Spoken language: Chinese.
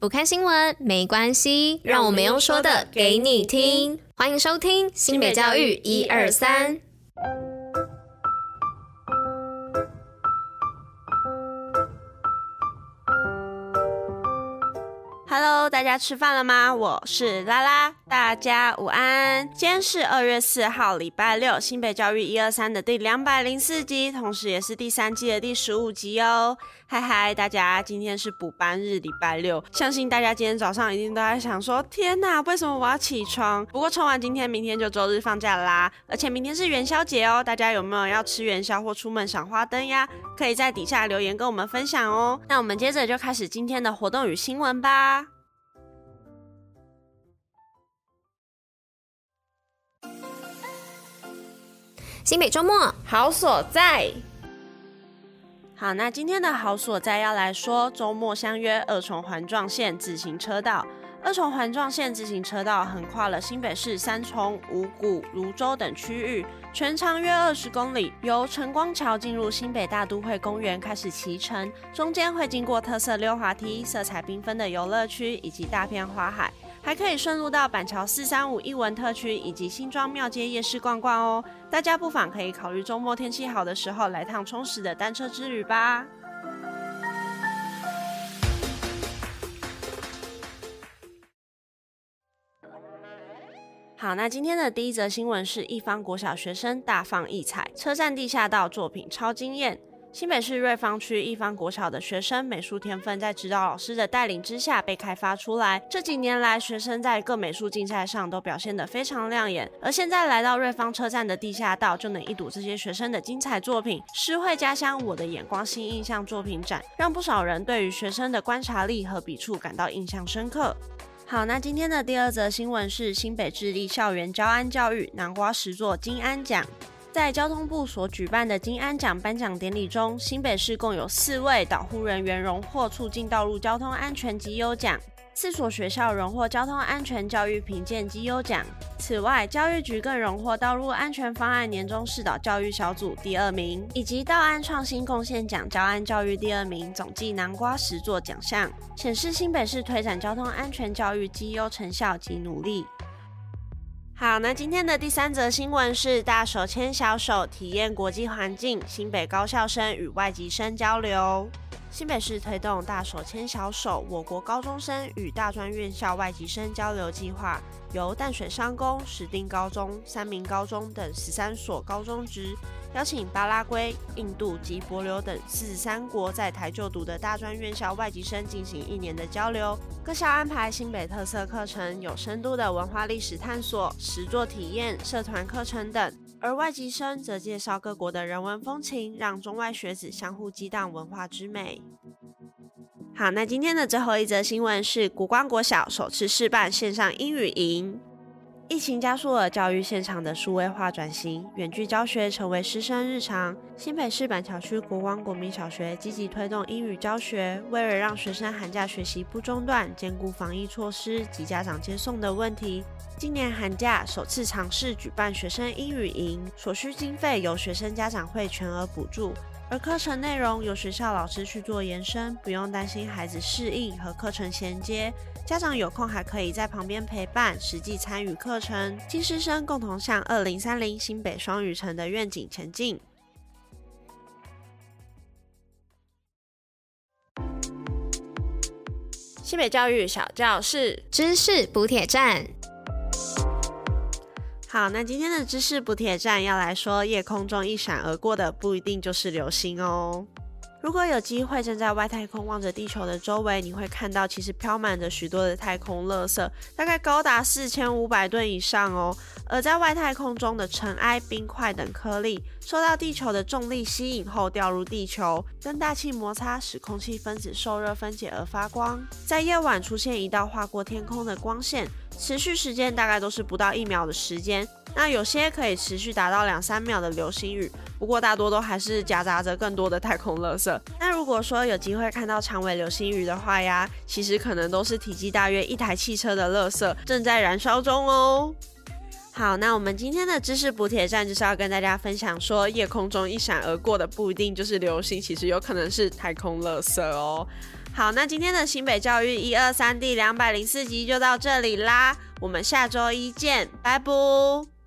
不看新闻没关系，让我们用说的给你听。欢迎收听新北教育一二三。Hello，大家吃饭了吗？我是拉拉，大家午安。今天是二月四号，礼拜六，新北教育一二三的第两百零四集，同时也是第三季的第十五集哦。嗨嗨，大家，今天是补班日，礼拜六，相信大家今天早上一定都在想说，天哪，为什么我要起床？不过冲完今天，明天就周日放假啦，而且明天是元宵节哦，大家有没有要吃元宵或出门赏花灯呀？可以在底下留言跟我们分享哦。那我们接着就开始今天的活动与新闻吧。新北周末好所在。好，那今天的好所在要来说，周末相约二重环状线自行车道。二重环状线自行车道横跨了新北市三重、五股、芦洲等区域，全长约二十公里，由晨光桥进入新北大都会公园开始骑乘，中间会经过特色溜滑梯、色彩缤纷的游乐区以及大片花海。还可以顺路到板桥四三五艺文特区以及新庄庙街夜市逛逛哦，大家不妨可以考虑周末天气好的时候来趟充实的单车之旅吧。好，那今天的第一则新闻是一方国小学生大放异彩，车站地下道作品超惊艳。新北市瑞芳区一方国小的学生美术天分，在指导老师的带领之下被开发出来。这几年来，学生在各美术竞赛上都表现得非常亮眼。而现在来到瑞芳车站的地下道，就能一睹这些学生的精彩作品。诗绘家乡我的眼光新印象作品展，让不少人对于学生的观察力和笔触感到印象深刻。好，那今天的第二则新闻是新北致力校园交安教育，南瓜石作金安奖。在交通部所举办的金安奖颁奖典礼中，新北市共有四位导护人员荣获促进道路交通安全绩优奖，四所学校荣获交通安全教育评鉴绩优奖。此外，教育局更荣获道路安全方案年终市导教育小组第二名，以及道安创新贡献奖交安教育第二名，总计南瓜十座奖项，显示新北市推展交通安全教育绩优成效及努力。好，那今天的第三则新闻是大手牵小手体验国际环境，新北高校生与外籍生交流。新北市推动大手牵小手，我国高中生与大专院校外籍生交流计划，由淡水商工、石碇高中、三明高中等十三所高中职。邀请巴拉圭、印度及帛琉等四十三国在台就读的大专院校外籍生进行一年的交流。各校安排新北特色课程，有深度的文化历史探索、实作体验、社团课程等；而外籍生则介绍各国的人文风情，让中外学子相互激荡文化之美。好，那今天的最后一则新闻是谷关国小首次试办线上英语营。疫情加速了教育现场的数位化转型，远距教学成为师生日常。新北市板桥区国光国民小学积极推动英语教学，为了让学生寒假学习不中断，兼顾防疫措施及家长接送的问题，今年寒假首次尝试举办学生英语营，所需经费由学生家长会全额补助。而课程内容由学校老师去做延伸，不用担心孩子适应和课程衔接。家长有空还可以在旁边陪伴，实际参与课程，金师生共同向二零三零新北双语城的愿景前进。新北教育小教室知识补铁站。好，那今天的知识补铁站要来说，夜空中一闪而过的不一定就是流星哦。如果有机会站在外太空望着地球的周围，你会看到其实飘满着许多的太空垃圾，大概高达四千五百吨以上哦。而在外太空中的尘埃、冰块等颗粒，受到地球的重力吸引后掉入地球，跟大气摩擦，使空气分子受热分解而发光。在夜晚出现一道划过天空的光线。持续时间大概都是不到一秒的时间，那有些可以持续达到两三秒的流星雨，不过大多都还是夹杂着更多的太空垃圾。那如果说有机会看到长尾流星雨的话呀，其实可能都是体积大约一台汽车的垃圾正在燃烧中哦。好，那我们今天的知识补铁站就是要跟大家分享说，夜空中一闪而过的不一定就是流星，其实有可能是太空垃圾哦。好，那今天的新北教育一二三第两百零四集就到这里啦，我们下周一见，拜拜。